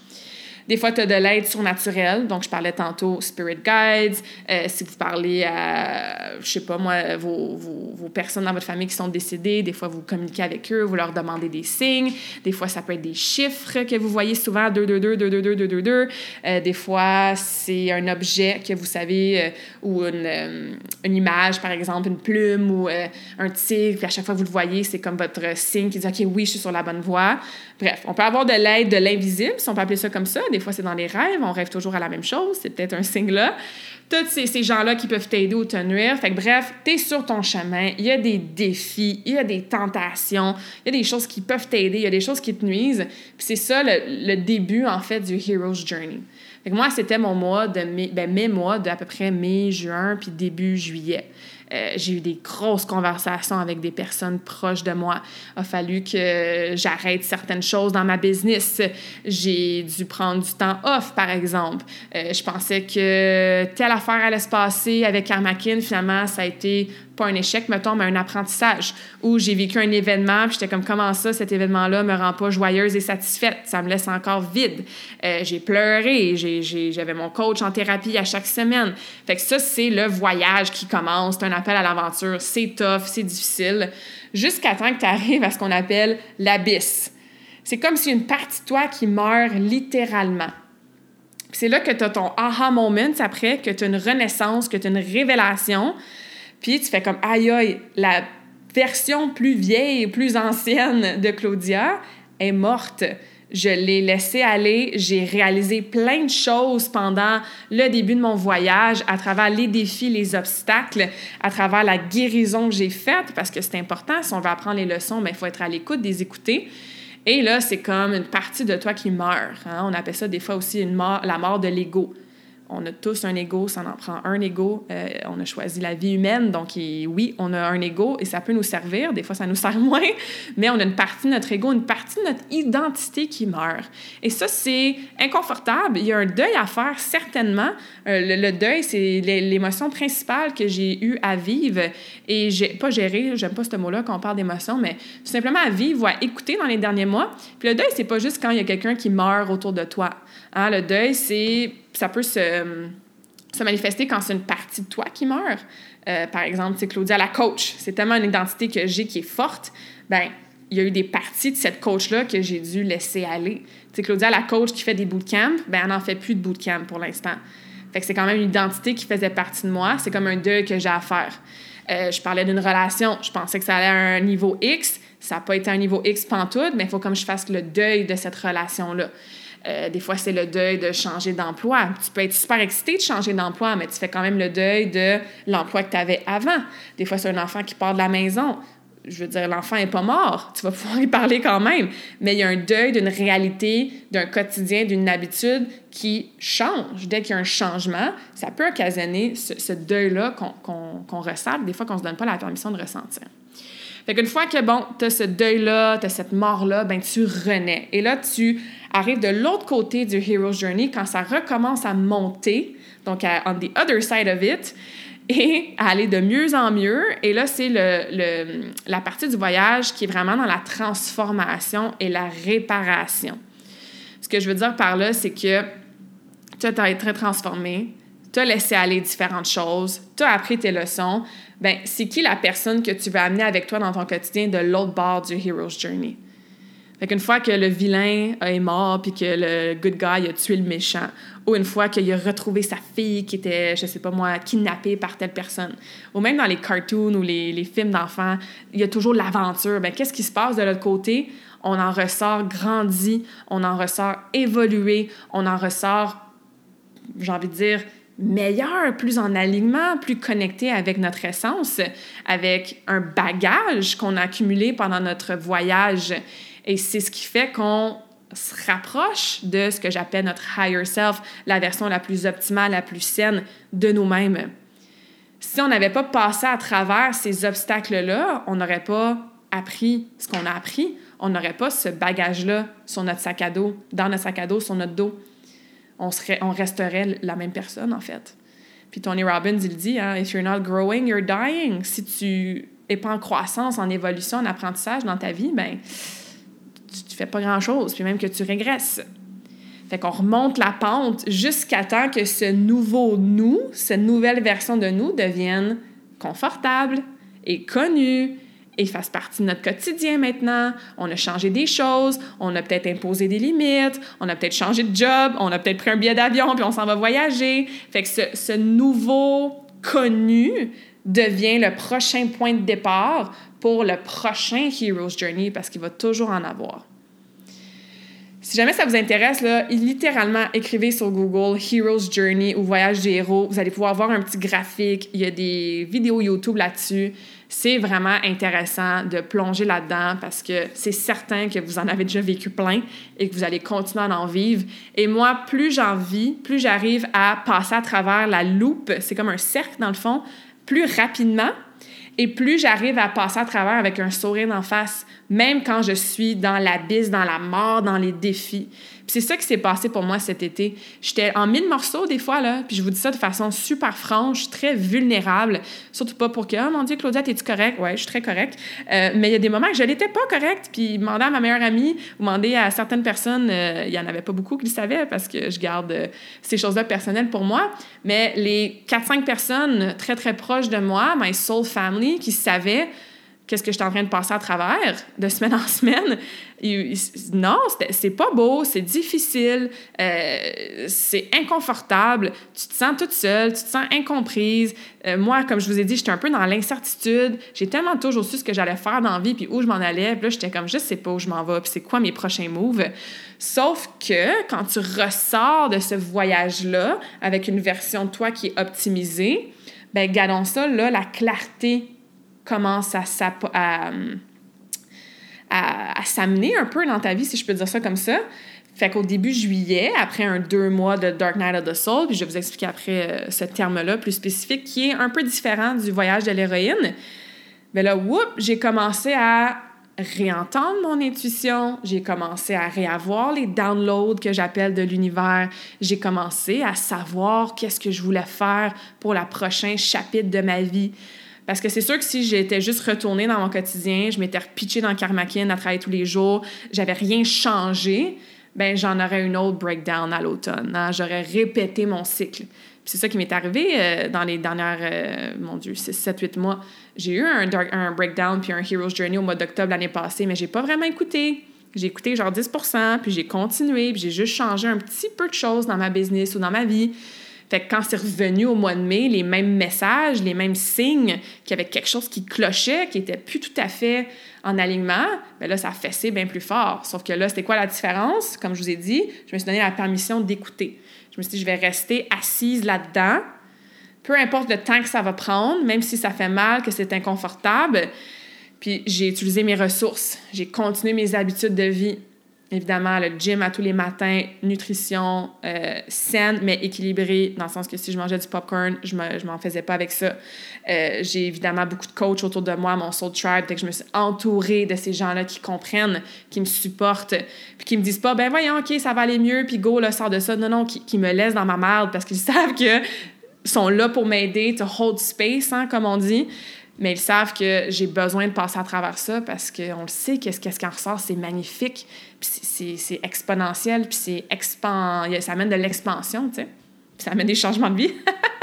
Des fois, tu as de l'aide surnaturelle. Donc, je parlais tantôt Spirit Guides. Euh, si vous parlez à, je sais pas moi, vos, vos, vos, personnes dans votre famille qui sont décédées, des fois, vous communiquez avec eux, vous leur demandez des signes. Des fois, ça peut être des chiffres que vous voyez souvent, 2, 2, 2, 2, 2, 2, 2, 2, 2. Euh, des fois, c'est un objet que vous savez, euh, ou une, euh, une, image, par exemple, une plume ou un tigre. Puis à chaque fois que vous le voyez, c'est comme votre signe qui dit, OK, oui, je suis sur la bonne voie. Bref, on peut avoir de l'aide de l'invisible, si on peut appeler ça comme ça. Des fois, c'est dans les rêves, on rêve toujours à la même chose, c'est peut-être un signe là. Tous ces, gens-là qui peuvent t'aider ou te nuire. Fait que bref, tu es sur ton chemin, il y a des défis, il y a des tentations, il y a des choses qui peuvent t'aider, il y a des choses qui te nuisent. Puis c'est ça le, début, en fait, du Hero's Journey. Moi, c'était mon mois de mai, ben, mes mois de à peu près mai, juin, puis début juillet. Euh, j'ai eu des grosses conversations avec des personnes proches de moi. A fallu que j'arrête certaines choses dans ma business. J'ai dû prendre du temps off, par exemple. Euh, je pensais que telle affaire allait se passer avec Armakin. Finalement, ça a été un échec, mettons, mais un apprentissage. Où j'ai vécu un événement, puis j'étais comme, comment ça, cet événement-là me rend pas joyeuse et satisfaite? Ça me laisse encore vide. Euh, j'ai pleuré, j'avais mon coach en thérapie à chaque semaine. Fait que ça, c'est le voyage qui commence. C'est un appel à l'aventure. C'est tough, c'est difficile. Jusqu'à temps que tu arrives à ce qu'on appelle l'abysse. C'est comme si une partie de toi qui meurt littéralement. C'est là que tu as ton aha moment après, que tu as une renaissance, que tu as une révélation. Puis tu fais comme aïe aïe, la version plus vieille, plus ancienne de Claudia est morte. je l'ai laissé aller. J'ai réalisé plein de choses pendant le début de mon voyage, à travers les défis, les obstacles, à travers la guérison que j'ai faite, parce que c'est important. Si on veut apprendre les leçons, il faut être à l'écoute, des écouter. Et là, c'est comme une partie de toi qui meurt. Hein. On appelle ça des fois aussi une mort, la mort de l'ego on a tous un ego, ça en prend un ego. Euh, on a choisi la vie humaine, donc oui, on a un ego et ça peut nous servir. Des fois, ça nous sert moins, mais on a une partie de notre ego, une partie de notre identité qui meurt. Et ça, c'est inconfortable. Il y a un deuil à faire, certainement. Euh, le, deuil, c'est l'émotion principale que j'ai eu à vivre et j'ai pas géré, j'aime pas ce mot-là quand on parle d'émotion, mais simplement à vivre ou à écouter dans les derniers mois. Puis le deuil, c'est pas juste quand il y a quelqu'un qui meurt autour de toi. Hein, le deuil, c'est ça peut se, se manifester quand c'est une partie de toi qui meurt. Euh, par exemple, c'est Claudia la coach. C'est tellement une identité que j'ai qui est forte. Ben, il y a eu des parties de cette coach-là que j'ai dû laisser aller. Tu Claudia la coach qui fait des bootcamps, ben, elle n'en fait plus de bootcamp pour l'instant. Fait que c'est quand même une identité qui faisait partie de moi. C'est comme un deuil que j'ai à faire. Euh, je parlais d'une relation. Je pensais que ça allait à un niveau X. Ça n'a pas été un niveau X pantoute, mais il faut comme je fasse le deuil de cette relation-là. Euh, des fois, c'est le deuil de changer d'emploi. Tu peux être super excité de changer d'emploi, mais tu fais quand même le deuil de l'emploi que tu avais avant. Des fois, c'est un enfant qui part de la maison. Je veux dire, l'enfant n'est pas mort. Tu vas pouvoir y parler quand même. Mais il y a un deuil d'une réalité, d'un quotidien, d'une habitude qui change. Dès qu'il y a un changement, ça peut occasionner ce, deuil-là qu'on qu ressent, des fois qu'on ne se donne pas la permission de ressentir. Fait qu'une fois que, bon, tu as ce deuil-là, tu as cette mort-là, ben tu renais. Et là, tu arrive de l'autre côté du Hero's Journey quand ça recommence à monter, donc on the other side of it, et à aller de mieux en mieux. Et là, c'est le, la partie du voyage qui est vraiment dans la transformation et la réparation. Ce que je veux dire par là, c'est que tu as été transformé, tu as laissé aller différentes choses, tu as appris tes leçons. Ben, c'est qui la personne que tu veux amener avec toi dans ton quotidien de l'autre bord du Hero's Journey? Fait qu'une fois que le vilain est mort puis que le good guy a tué le méchant, ou une fois qu'il a retrouvé sa fille qui était, je sais pas moi, kidnappée par telle personne, ou même dans les cartoons ou les, les films d'enfants, il y a toujours l'aventure. Ben, qu'est-ce qui se passe de l'autre côté? On en ressort grandi, on en ressort évolué, on en ressort, j'ai envie de dire, meilleur, plus en alignement, plus connecté avec notre essence, avec un bagage qu'on a accumulé pendant notre voyage. Et c'est ce qui fait qu'on se rapproche de ce que j'appelle notre higher self, la version la plus optimale, la plus saine de nous-mêmes. Si on n'avait pas passé à travers ces obstacles-là, on n'aurait pas appris ce qu'on a appris, on n'aurait pas ce bagage-là sur notre sac à dos, dans notre sac à dos, sur notre dos. On, serait, on resterait la même personne, en fait. Puis Tony Robbins, il dit, hein, If you're not growing, you're dying. Si tu n'es pas en croissance, en évolution, en apprentissage dans ta vie, ben tu, fais pas grand-chose, puis même que tu régresses. Fait qu'on remonte la pente jusqu'à temps que ce nouveau nous, cette nouvelle version de nous devienne confortable et connue et fasse partie de notre quotidien maintenant. On a changé des choses, on a peut-être imposé des limites, on a peut-être changé de job, on a peut-être pris un billet d'avion puis on s'en va voyager. Fait que ce, ce nouveau connu devient le prochain point de départ pour le prochain Hero's Journey parce qu'il va toujours en avoir. Si jamais ça vous intéresse, là, littéralement, écrivez sur Google Hero's Journey ou Voyage des héros. Vous allez pouvoir voir un petit graphique. Il y a des vidéos YouTube là-dessus. C'est vraiment intéressant de plonger là-dedans parce que c'est certain que vous en avez déjà vécu plein et que vous allez continuer à en vivre. Et moi, plus j'en vis, plus j'arrive à passer à travers la loupe, c'est comme un cercle dans le fond, plus rapidement et plus j'arrive à passer à travers avec un sourire en face, même quand je suis dans l'abysse, dans la mort, dans les défis c'est ça qui s'est passé pour moi cet été. J'étais en mille morceaux des fois, là, puis je vous dis ça de façon super franche, très vulnérable. Surtout pas pour que, oh mon Dieu, Claudia, es-tu correct? Ouais, je suis très correcte. Euh, mais il y a des moments que je n'étais pas correcte, puis demander à ma meilleure amie, demander à certaines personnes, euh, il y en avait pas beaucoup qui le savaient parce que je garde euh, ces choses-là personnelles pour moi, mais les 4-5 personnes très, très proches de moi, my soul family, qui savaient, qu'est-ce que je suis en train de passer à travers de semaine en semaine? non, c'est pas beau, c'est difficile, euh, c'est inconfortable, tu te sens toute seule, tu te sens incomprise. Euh, moi, comme je vous ai dit, j'étais un peu dans l'incertitude. J'ai tellement toujours su ce que j'allais faire dans la vie, puis où je m'en allais. Puis là, j'étais comme, je sais pas où je m'en vais, puis c'est quoi mes prochains moves? Sauf que quand tu ressors de ce voyage-là avec une version de toi qui est optimisée, ben gardons ça, là, la clarté commence à, s'amener un peu dans ta vie, si je peux dire ça comme ça. Fait qu'au début juillet, après un deux mois de Dark Night of the Soul, puis je vais vous expliquer après euh, ce terme-là plus spécifique, qui est un peu différent du voyage de l'héroïne, ben là, whoop, j'ai commencé à réentendre mon intuition, j'ai commencé à réavoir les downloads que j'appelle de l'univers, j'ai commencé à savoir qu'est-ce que je voulais faire pour le prochain chapitre de ma vie. Parce que c'est sûr que si j'étais juste retournée dans mon quotidien, je m'étais repitchée dans Karmakin à travailler tous les jours, j'avais rien changé, ben j'en aurais une autre breakdown à l'automne. Hein. J'aurais répété mon cycle. C'est ça qui m'est arrivé euh, dans les dernières, euh, mon Dieu, 6, 7, 8 mois. J'ai eu un, un breakdown puis un Hero's Journey au mois d'octobre l'année passée, mais j'ai pas vraiment écouté. J'ai écouté genre 10% puis j'ai continué, puis j'ai juste changé un petit peu de choses dans ma business ou dans ma vie. Quand c'est revenu au mois de mai, les mêmes messages, les mêmes signes, qu'il y avait quelque chose qui clochait, qui était plus tout à fait en alignement, bien là, ça fessé bien plus fort. Sauf que là, c'était quoi la différence? Comme je vous ai dit, je me suis donné la permission d'écouter. Je me suis dit, je vais rester assise là-dedans, peu importe le temps que ça va prendre, même si ça fait mal, que c'est inconfortable. Puis j'ai utilisé mes ressources, j'ai continué mes habitudes de vie. Évidemment, le gym à tous les matins, nutrition euh, saine, mais équilibrée, dans le sens que si je mangeais du popcorn, je ne m'en faisais pas avec ça. Euh, j'ai évidemment beaucoup de coachs autour de moi, mon Soul Tribe, que je me suis entourée de ces gens-là qui comprennent, qui me supportent, puis qui me disent pas, ben voyons, OK, ça va aller mieux, puis go, là, sort de ça. Non, non, qui, qui me laissent dans ma merde parce qu'ils savent que sont là pour m'aider, to hold space, hein, comme on dit mais ils savent que j'ai besoin de passer à travers ça parce qu'on le sait qu'est-ce qui en ressort, c'est magnifique, c'est exponentiel, puis c'est ça amène de l'expansion, tu sais. Puis ça amène des changements de vie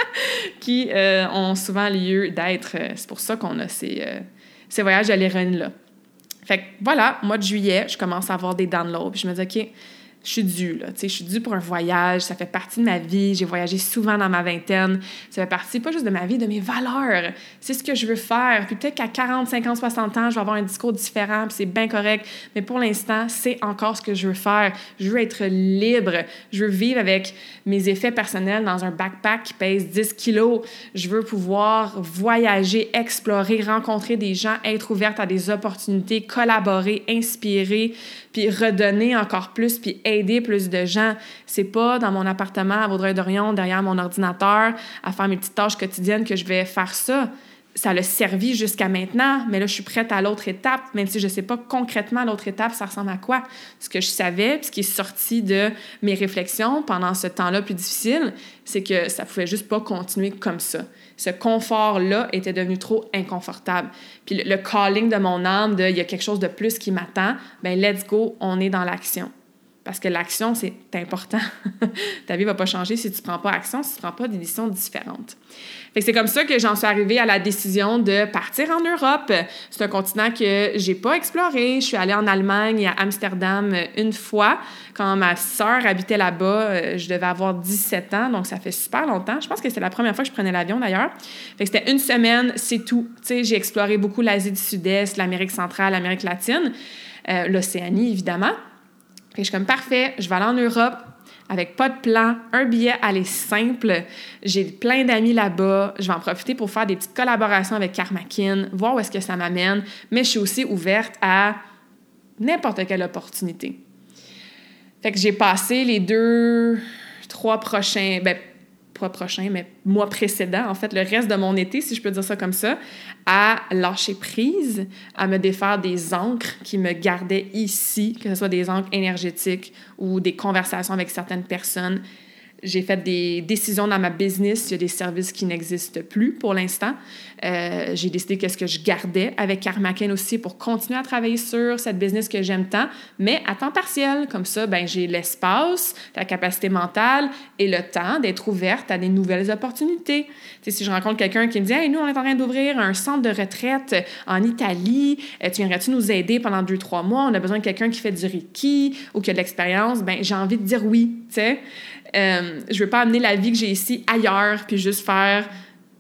qui euh, ont souvent lieu d'être. C'est pour ça qu'on a ces, euh, ces voyages à l'héroïne-là. Fait que voilà, mois de juillet, je commence à avoir des downloads, puis je me dis, OK, je suis due, là. Tu sais, je suis due pour un voyage. Ça fait partie de ma vie. J'ai voyagé souvent dans ma vingtaine. Ça fait partie, pas juste de ma vie, de mes valeurs. C'est ce que je veux faire. Puis peut-être qu'à 40, 50, 60 ans, je vais avoir un discours différent, puis c'est bien correct. Mais pour l'instant, c'est encore ce que je veux faire. Je veux être libre. Je veux vivre avec mes effets personnels dans un backpack qui pèse 10 kilos. Je veux pouvoir voyager, explorer, rencontrer des gens, être ouverte à des opportunités, collaborer, inspirer, puis redonner encore plus, puis aider plus de gens. C'est pas dans mon appartement à Vaudreuil-Dorion, derrière mon ordinateur, à faire mes petites tâches quotidiennes que je vais faire ça. Ça l'a servi jusqu'à maintenant, mais là, je suis prête à l'autre étape, même si je ne sais pas concrètement l'autre étape, ça ressemble à quoi. Ce que je savais, ce qui est sorti de mes réflexions pendant ce temps-là plus difficile, c'est que ça pouvait juste pas continuer comme ça. Ce confort-là était devenu trop inconfortable. Puis le, le calling de mon âme de il y a quelque chose de plus qui m'attend, ben let's go, on est dans l'action. Parce que l'action, c'est important. Ta vie va pas changer si tu prends pas action, si tu prends pas des décisions différentes. c'est comme ça que j'en suis arrivée à la décision de partir en Europe. C'est un continent que j'ai pas exploré. Je suis allée en Allemagne et à Amsterdam une fois. Quand ma sœur habitait là-bas, euh, je devais avoir 17 ans, donc ça fait super longtemps. Je pense que c'est la première fois que je prenais l'avion d'ailleurs. c'était une semaine, c'est tout. j'ai exploré beaucoup l'Asie du Sud-Est, l'Amérique centrale, l'Amérique latine, euh, l'Océanie évidemment je suis comme parfait, je vais aller en Europe avec pas de plan, un billet aller simple. J'ai plein d'amis là-bas. Je vais en profiter pour faire des petites collaborations avec Karmakin, voir où est-ce que ça m'amène. Mais je suis aussi ouverte à n'importe quelle opportunité. Fait que j'ai passé les deux, trois prochains, ben, prochain, mais mois précédent, en fait, le reste de mon été, si je peux dire ça comme ça, à lâcher prise, à me défaire des encres qui me gardaient ici, que ce soit des encres énergétiques ou des conversations avec certaines personnes, j'ai fait des décisions dans ma business. Il y a des services qui n'existent plus pour l'instant. Euh, j'ai décidé qu'est-ce que je gardais avec Carmackin aussi pour continuer à travailler sur cette business que j'aime tant, mais à temps partiel. Comme ça, ben, j'ai l'espace, la capacité mentale et le temps d'être ouverte à des nouvelles opportunités. si je rencontre quelqu'un qui me dit Hey, nous, on est en train d'ouvrir un centre de retraite en Italie, euh, tu viendrais-tu nous aider pendant deux, trois mois? On a besoin de quelqu'un qui fait du Reiki ou qui a de l'expérience. Ben, j'ai envie de dire oui. Euh, je veux pas amener la vie que j'ai ici ailleurs puis juste faire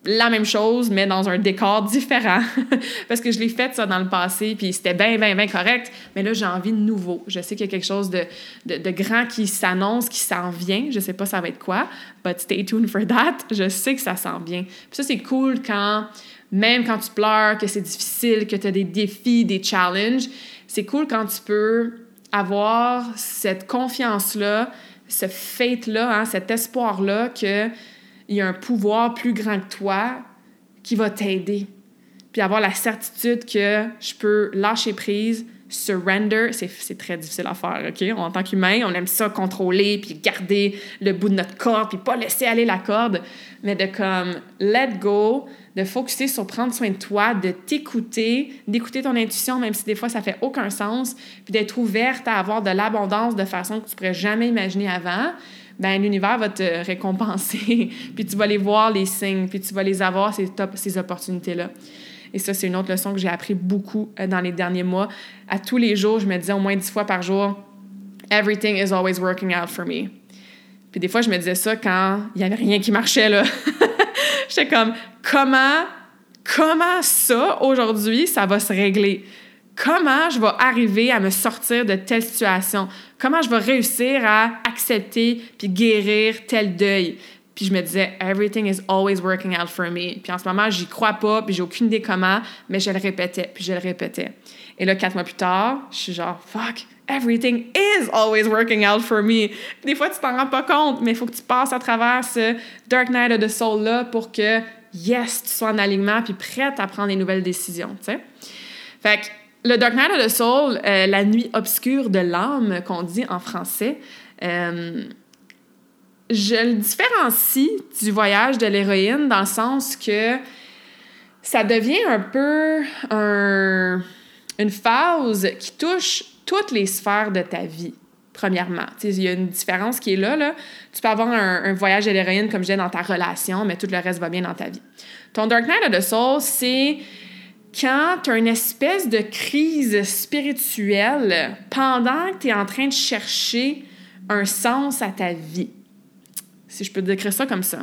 la même chose, mais dans un décor différent. Parce que je l'ai fait ça dans le passé, puis c'était bien, bien, bien correct. Mais là, j'ai envie de nouveau. Je sais qu'il y a quelque chose de, de, grand qui s'annonce, qui s'en vient. Je sais pas ça va être quoi, but stay tuned for that. Je sais que ça s'en vient. Puis ça, c'est cool quand, même quand tu pleures, que c'est difficile, que tu as des défis, des challenges, c'est cool quand tu peux avoir cette confiance-là, ce fate-là, hein, cet espoir-là qu'il y a un pouvoir plus grand que toi qui va t'aider. Puis avoir la certitude que je peux lâcher prise, surrender, c'est très difficile à faire, OK? En tant qu'humain, on aime ça contrôler, puis garder le bout de notre corde, puis pas laisser aller la corde, mais de comme let go, de focuser sur prendre soin de toi, de t'écouter, d'écouter ton intuition, même si des fois ça fait aucun sens, puis d'être ouverte à avoir de l'abondance de façon que tu pourrais jamais imaginer avant, ben l'univers va te récompenser, puis tu vas les voir, les signes, puis tu vas les avoir, ces, top, ces opportunités-là. Et ça, c'est une autre leçon que j'ai appris beaucoup euh, dans les derniers mois. À tous les jours, je me disais au moins dix fois par jour, Everything is always working out for me. Puis des fois, je me disais ça quand il n'y avait rien qui marchait, là. J'étais comme, comment, comment ça, aujourd'hui, ça va se régler? Comment je vais arriver à me sortir de telle situation? Comment je vais réussir à accepter puis guérir tel deuil? Puis je me disais, everything is always working out for me. Puis en ce moment, j'y crois pas, puis j'ai aucune idée comment, mais je le répétais, puis je le répétais. Et là, quatre mois plus tard, je suis genre, fuck, everything is always working out for me. des fois, tu t'en rends pas compte, mais il faut que tu passes à travers ce dark night of the soul-là pour que, yes, tu sois en alignement puis prête à prendre des nouvelles décisions, tu sais. Fait que le dark night of the soul, euh, la nuit obscure de l'âme qu'on dit en français, euh, je le différencie du voyage de l'héroïne dans le sens que ça devient un peu une phase qui touche toutes les sphères de ta vie, premièrement. Il y a une différence qui est là. là. Tu peux avoir un, voyage de l'héroïne, comme je disais, dans ta relation, mais tout le reste va bien dans ta vie. Ton Dark Night of the Soul, c'est quand tu as une espèce de crise spirituelle pendant que tu es en train de chercher un sens à ta vie si je peux décrire ça comme ça.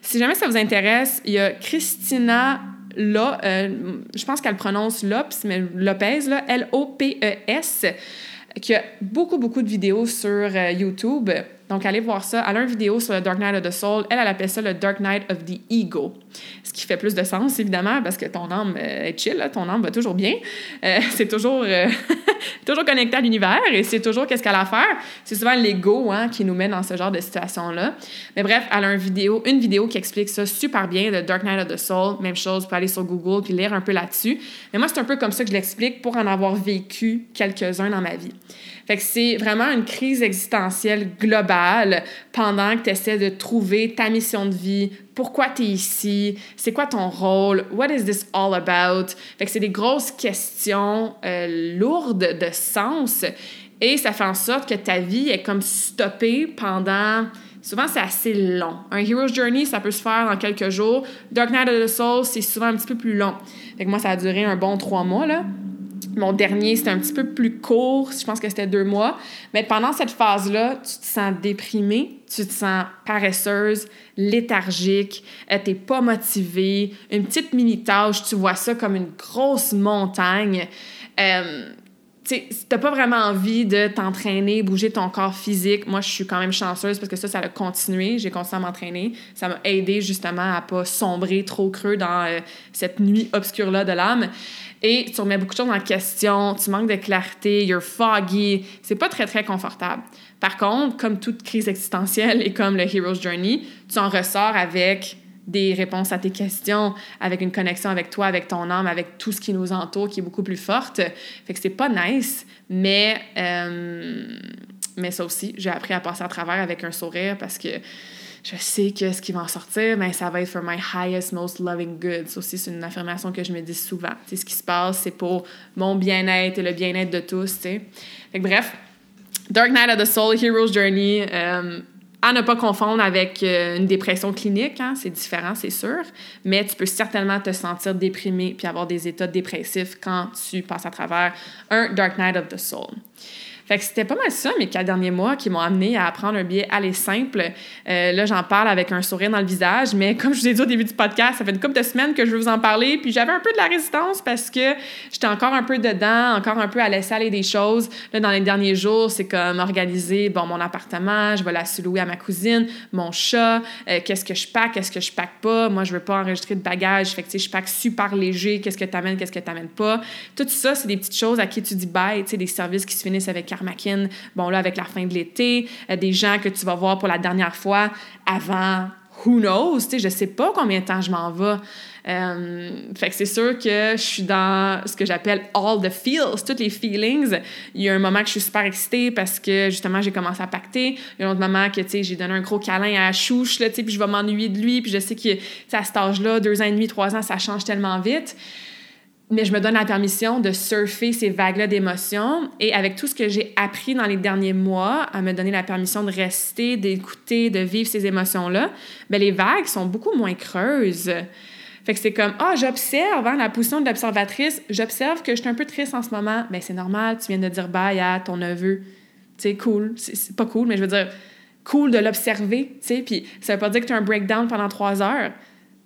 Si jamais ça vous intéresse, il y a Christina euh, je pense qu'elle prononce Lopes, mais Lopez, L-O-P-E-S, qui a beaucoup, beaucoup de vidéos sur euh, YouTube. Donc, allez voir ça. Elle a une vidéo sur le Dark Night of the Soul. Elle, elle appelle ça le Dark Night of the Ego. Ce qui fait plus de sens, évidemment, parce que ton âme euh, est chill, ton âme va toujours bien. Euh, c'est toujours, euh, toujours connecté à l'univers et c'est toujours qu'est-ce qu'elle a à faire. C'est souvent l'ego hein, qui nous met dans ce genre de situation-là. Mais bref, elle a une vidéo, une vidéo qui explique ça super bien, le Dark Night of the Soul. Même chose, vous pouvez aller sur Google puis lire un peu là-dessus. Mais moi, c'est un peu comme ça que je l'explique pour en avoir vécu quelques-uns dans ma vie. Fait que c'est vraiment une crise existentielle globale pendant que tu essaies de trouver ta mission de vie, pourquoi tu es ici, c'est quoi ton rôle, what is this all about? C'est des grosses questions euh, lourdes de sens et ça fait en sorte que ta vie est comme stoppée pendant souvent c'est assez long. Un Hero's Journey, ça peut se faire en quelques jours. Dark Night of the Soul, c'est souvent un petit peu plus long. Moi, ça a duré un bon trois mois, là. Mon dernier, c'était un petit peu plus court, je pense que c'était deux mois. Mais pendant cette phase-là, tu te sens déprimée, tu te sens paresseuse, léthargique, euh, tu n'es pas motivée, une petite mini-tâche, tu vois ça comme une grosse montagne. Euh, tu n'as pas vraiment envie de t'entraîner, bouger ton corps physique. Moi, je suis quand même chanceuse parce que ça, ça a continué. J'ai continué à m'entraîner. Ça m'a aidé justement à pas sombrer trop creux dans euh, cette nuit obscure-là de l'âme et tu remets beaucoup de choses en question, tu manques de clarté, you're foggy, c'est pas très, très confortable. Par contre, comme toute crise existentielle et comme le Hero's Journey, tu en ressors avec des réponses à tes questions, avec une connexion avec toi, avec ton âme, avec tout ce qui nous entoure qui est beaucoup plus forte. Fait que c'est pas nice, mais euh, Mais ça aussi, j'ai appris à passer à travers avec un sourire parce que je sais que ce qui va en sortir, ben, ça va être for my highest, most loving good. Ça aussi, c'est une affirmation que je me dis souvent. sais, ce qui se passe, c'est pour mon bien-être et le bien-être de tous. Fait que, bref, Dark Night of the Soul, Hero's Journey, euh, à ne pas confondre avec euh, une dépression clinique, hein, c'est différent, c'est sûr, mais tu peux certainement te sentir déprimé puis avoir des états dépressifs quand tu passes à travers un Dark Night of the Soul. Fait que c'était pas mal ça, mes quatre derniers mois, qui m'ont amené à apprendre un billet aller simple. Euh, là, j'en parle avec un sourire dans le visage, mais comme je vous ai dit au début du podcast, ça fait une couple de semaines que je veux vous en parler, puis j'avais un peu de la résistance parce que j'étais encore un peu dedans, encore un peu à laisser aller des choses. Là, dans les derniers jours, c'est comme organiser, bon, mon appartement, je vais la louer à ma cousine, mon chat, euh, qu'est-ce que je pack, qu'est-ce que je pack pas? Moi, je veux pas enregistrer de bagages, fait que, tu sais, je pack super léger, qu'est-ce que t'amènes, qu'est-ce que t'amènes pas? Tout ça, c'est des petites choses à qui tu dis bye, tu sais, des services qui se finissent avec Bon là, avec la fin de l'été, euh, des gens que tu vas voir pour la dernière fois avant, who knows, tu sais, je sais pas combien de temps je m'en vais. Euh, fait que c'est sûr que je suis dans ce que j'appelle all the feels, toutes les feelings. Il y a un moment que je suis super excitée parce que justement j'ai commencé à pacter. Il y a un autre moment que tu sais j'ai donné un gros câlin à Chouche là, tu sais, puis je vais m'ennuyer de lui, puis je sais que à cet âge-là, deux ans et demi, trois ans, ça change tellement vite mais je me donne la permission de surfer ces vagues-là d'émotions. Et avec tout ce que j'ai appris dans les derniers mois, à me donner la permission de rester, d'écouter, de vivre ces émotions-là, ben les vagues sont beaucoup moins creuses. Fait que c'est comme, ah, j'observe, hein, la position de l'observatrice, j'observe que je suis un peu triste en ce moment. Ben c'est normal, tu viens de dire bye à ton neveu. C'est cool. C'est pas cool, mais je veux dire, cool de l'observer, tu sais. Puis ça veut pas dire que tu as un breakdown pendant trois heures.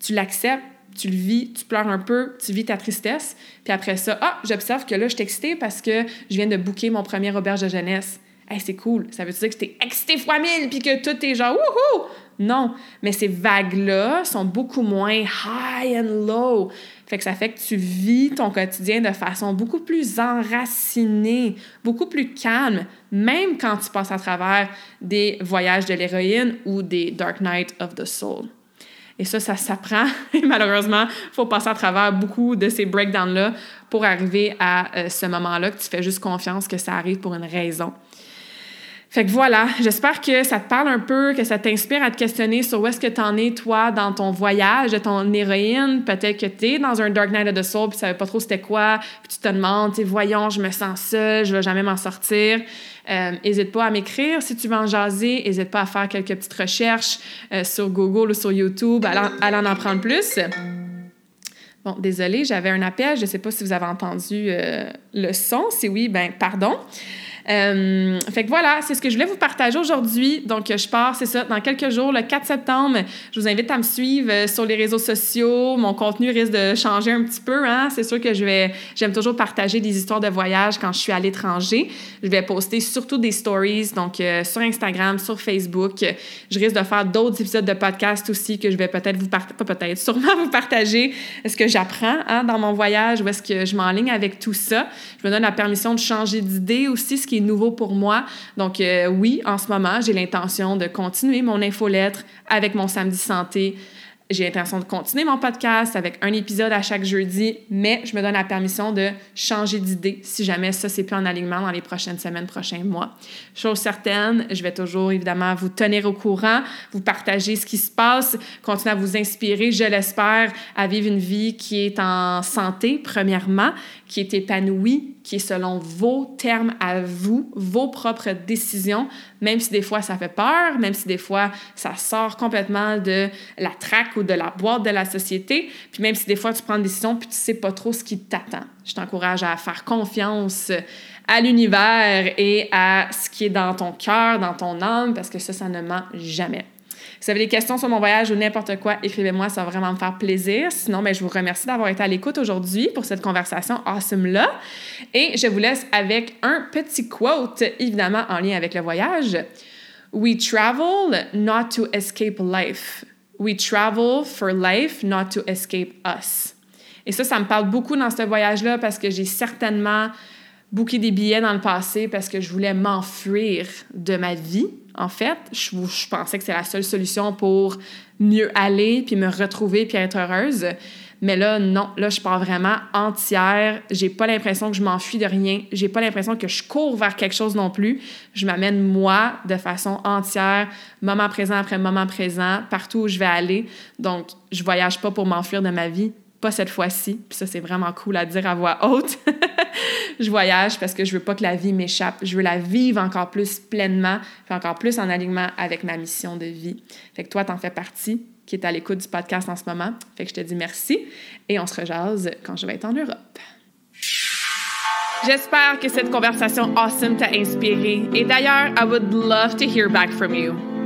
Tu l'acceptes tu le vis, tu pleures un peu, tu vis ta tristesse. Puis après ça, ah, j'observe que là, je suis excitée parce que je viens de booker mon premier auberge de jeunesse. Hey, c'est cool. Ça veut dire que t'es excité fois mille puis que tout est genre wouhou! Non, mais ces vagues-là sont beaucoup moins high and low. Fait que ça fait que tu vis ton quotidien de façon beaucoup plus enracinée, beaucoup plus calme, même quand tu passes à travers des voyages de l'héroïne ou des Dark Night of the Soul. Et ça, ça s'apprend. Et malheureusement, il faut passer à travers beaucoup de ces breakdowns-là pour arriver à euh, ce moment-là que tu fais juste confiance que ça arrive pour une raison. Fait que voilà, j'espère que ça te parle un peu, que ça t'inspire à te questionner sur où est-ce que tu en es, toi, dans ton voyage de ton héroïne. Peut-être que tu es dans un Dark Night of the Soul, puis tu savais pas trop c'était quoi, puis tu te demandes, voyons, je me sens seule, je vais jamais m'en sortir. N'hésite euh, pas à m'écrire si tu veux en jaser. N'hésite pas à faire quelques petites recherches euh, sur Google ou sur YouTube, à en, apprendre plus. Bon, désolé, j'avais un appel. Je sais pas si vous avez entendu euh, le son. Si oui, ben pardon. Euh, fait que voilà, c'est ce que je voulais vous partager aujourd'hui. Donc, je pars, c'est ça, dans quelques jours, le 4 septembre. Je vous invite à me suivre euh, sur les réseaux sociaux. Mon contenu risque de changer un petit peu. Hein? C'est sûr que je vais, j'aime toujours partager des histoires de voyage quand je suis à l'étranger. Je vais poster surtout des stories, donc euh, sur Instagram, sur Facebook. Je risque de faire d'autres épisodes de podcast aussi que je vais peut-être vous partager, pas peut-être, sûrement vous partager ce que j'apprends hein, dans mon voyage, où est-ce que je m'enligne avec tout ça. Je me donne la permission de changer d'idée aussi, nouveau pour moi. Donc euh, oui, en ce moment, j'ai l'intention de continuer mon infolettre avec mon samedi santé j'ai l'intention de continuer mon podcast avec un épisode à chaque jeudi, mais je me donne la permission de changer d'idée si jamais ça, c'est plus en alignement dans les prochaines semaines, prochains mois. Chose certaine, je vais toujours évidemment vous tenir au courant, vous partager ce qui se passe, continuer à vous inspirer, je l'espère, à vivre une vie qui est en santé, premièrement, qui est épanouie, qui est selon vos termes à vous, vos propres décisions, même si des fois ça fait peur, même si des fois ça sort complètement de la traque ou de la boîte de la société, puis même si des fois tu prends une décision puis tu sais pas trop ce qui t'attend. Je t'encourage à faire confiance à l'univers et à ce qui est dans ton cœur, dans ton âme, parce que ça, ça ne ment jamais. Si vous avez des questions sur mon voyage ou n'importe quoi, écrivez-moi, ça va vraiment me faire plaisir. Sinon, ben, je vous remercie d'avoir été à l'écoute aujourd'hui pour cette conversation awesome-là. Et je vous laisse avec un petit quote, évidemment en lien avec le voyage. We travel not to escape life. We travel for life, not to escape us. Et ça, ça me parle beaucoup dans ce voyage-là parce que j'ai certainement booké des billets dans le passé parce que je voulais m'enfuir de ma vie, en fait. Je, pensais que c'est la seule solution pour mieux aller, puis me retrouver, puis être heureuse. Mais là, non, là, je pars vraiment entière. J'ai pas l'impression que je m'enfuis de rien. J'ai pas l'impression que je cours vers quelque chose non plus. Je m'amène moi de façon entière, moment présent après moment présent, partout où je vais aller. Donc, je voyage pas pour m'enfuir de ma vie, pas cette fois-ci. Puis ça, c'est vraiment cool à dire à voix haute. je voyage parce que je veux pas que la vie m'échappe. Je veux la vivre encore plus pleinement, encore plus en alignement avec ma mission de vie. Fait que toi, t'en fais partie qui est à l'écoute du podcast en ce moment. Fait que je te dis merci et on se rejase quand je vais être en Europe. J'espère que cette conversation awesome t'a inspiré. Et d'ailleurs, I would love to hear back from you.